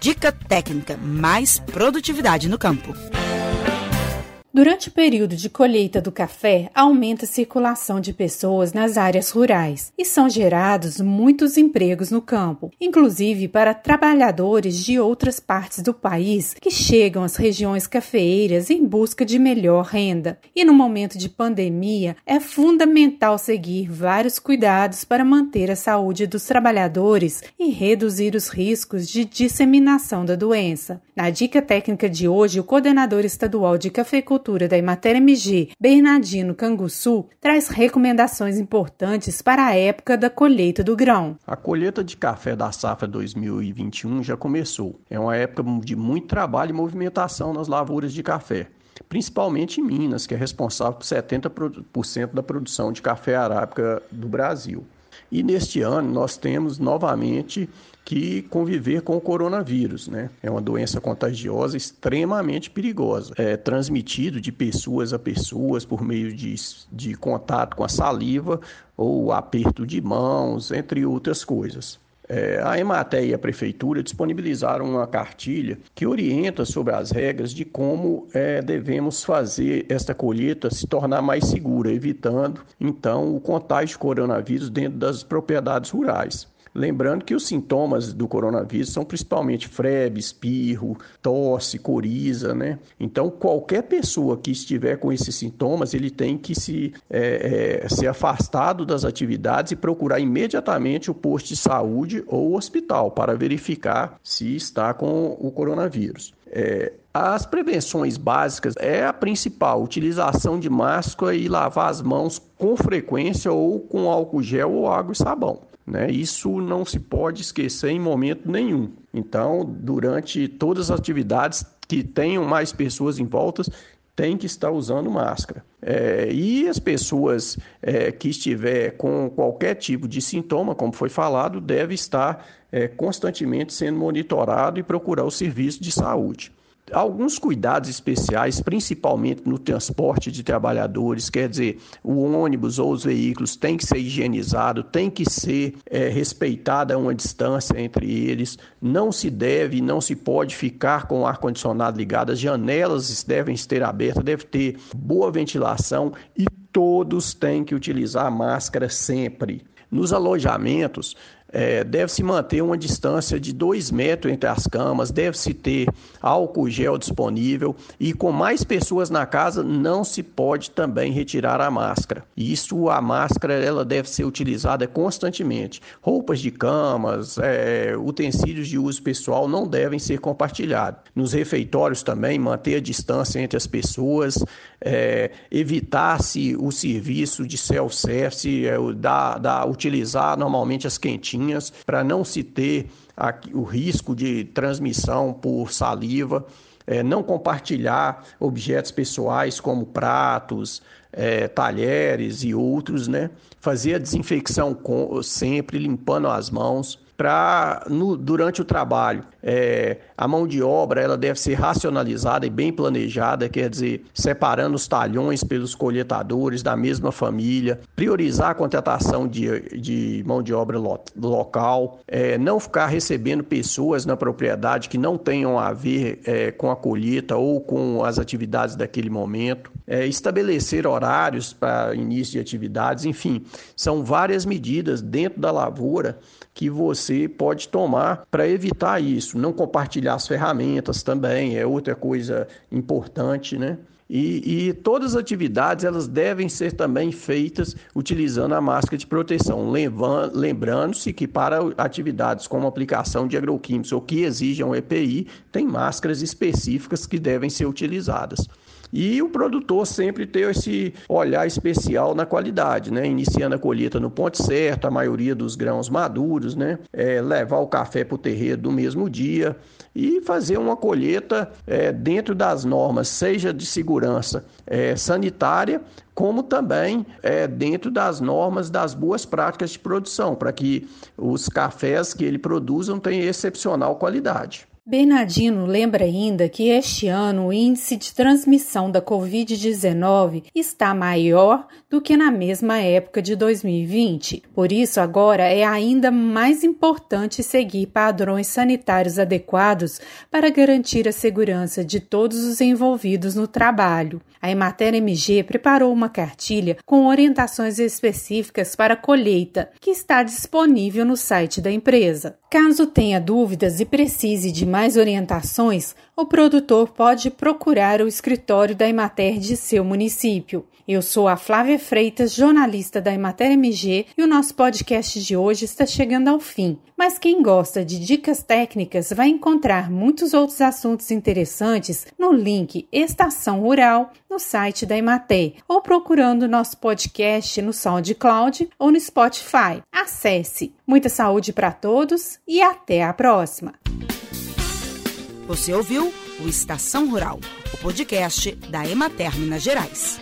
Dica técnica: mais produtividade no campo. Durante o período de colheita do café, aumenta a circulação de pessoas nas áreas rurais e são gerados muitos empregos no campo, inclusive para trabalhadores de outras partes do país que chegam às regiões cafeeiras em busca de melhor renda. E no momento de pandemia, é fundamental seguir vários cuidados para manter a saúde dos trabalhadores e reduzir os riscos de disseminação da doença. Na dica técnica de hoje, o coordenador estadual de cafeicultura da Emater MG, Bernardino Canguçu, traz recomendações importantes para a época da colheita do grão. A colheita de café da safra 2021 já começou. É uma época de muito trabalho e movimentação nas lavouras de café principalmente em Minas, que é responsável por 70% da produção de café arábica do Brasil. E neste ano nós temos novamente que conviver com o coronavírus, né? É uma doença contagiosa extremamente perigosa. É transmitido de pessoas a pessoas por meio de, de contato com a saliva ou aperto de mãos, entre outras coisas. É, a Emater e a Prefeitura disponibilizaram uma cartilha que orienta sobre as regras de como é, devemos fazer esta colheita se tornar mais segura, evitando então o contágio de coronavírus dentro das propriedades rurais. Lembrando que os sintomas do coronavírus são principalmente febre, espirro, tosse, coriza, né? Então, qualquer pessoa que estiver com esses sintomas, ele tem que se é, é, ser afastado das atividades e procurar imediatamente o posto de saúde ou o hospital para verificar se está com o coronavírus. É, as prevenções básicas é a principal, utilização de máscara e lavar as mãos com frequência ou com álcool gel ou água e sabão. Né? Isso não se pode esquecer em momento nenhum. Então, durante todas as atividades que tenham mais pessoas em tem que estar usando máscara. É, e as pessoas é, que estiver com qualquer tipo de sintoma, como foi falado, deve estar é, constantemente sendo monitorado e procurar o serviço de saúde alguns cuidados especiais, principalmente no transporte de trabalhadores, quer dizer, o ônibus ou os veículos tem que ser higienizado, tem que ser é, respeitada uma distância entre eles, não se deve, não se pode ficar com o ar-condicionado ligado, as janelas devem estar abertas, deve ter boa ventilação e todos têm que utilizar máscara sempre. Nos alojamentos, é, deve-se manter uma distância de 2 metros entre as camas, deve-se ter álcool gel disponível e com mais pessoas na casa não se pode também retirar a máscara. Isso, a máscara, ela deve ser utilizada constantemente. Roupas de camas, é, utensílios de uso pessoal não devem ser compartilhados. Nos refeitórios também, manter a distância entre as pessoas, é, evitar-se o serviço de self-service, é, da, da, utilizar normalmente as quentinhas para não se ter o risco de transmissão por saliva, é, não compartilhar objetos pessoais como pratos, é, talheres e outros, né? Fazer a desinfecção com, sempre limpando as mãos para durante o trabalho. É, a mão de obra ela deve ser racionalizada e bem planejada, quer dizer, separando os talhões pelos coletadores da mesma família, priorizar a contratação de, de mão de obra lo, local, é, não ficar recebendo pessoas na propriedade que não tenham a ver é, com a colheita ou com as atividades daquele momento, é, estabelecer horários para início de atividades, enfim, são várias medidas dentro da lavoura que você pode tomar para evitar isso. Não compartilhar as ferramentas também é outra coisa importante, né? E, e, todas as atividades elas devem ser também feitas utilizando a máscara de proteção, lembrando-se que para atividades como aplicação de agroquímicos ou que exijam EPI, tem máscaras específicas que devem ser utilizadas. E o produtor sempre ter esse olhar especial na qualidade, né? Iniciando a colheita no ponto certo, a maioria dos grãos maduros, né? É, levar o café para o terreiro do mesmo dia e fazer uma colheita é, dentro das normas, seja de segurança é, sanitária, como também é, dentro das normas das boas práticas de produção, para que os cafés que ele produzam tenham excepcional qualidade. Bernardino lembra ainda que este ano o índice de transmissão da Covid-19 está maior do que na mesma época de 2020. Por isso, agora é ainda mais importante seguir padrões sanitários adequados para garantir a segurança de todos os envolvidos no trabalho. A Emater MG preparou uma cartilha com orientações específicas para a colheita, que está disponível no site da empresa. Caso tenha dúvidas e precise de mais orientações, o produtor pode procurar o escritório da Emater de seu município. Eu sou a Flávia Freitas, jornalista da Emater MG, e o nosso podcast de hoje está chegando ao fim. Mas quem gosta de dicas técnicas vai encontrar muitos outros assuntos interessantes no link Estação Rural no site da Emater ou procurando nosso podcast no SoundCloud ou no Spotify. Acesse! Muita saúde para todos e até a próxima! Você ouviu o Estação Rural, o podcast da Emater Minas Gerais.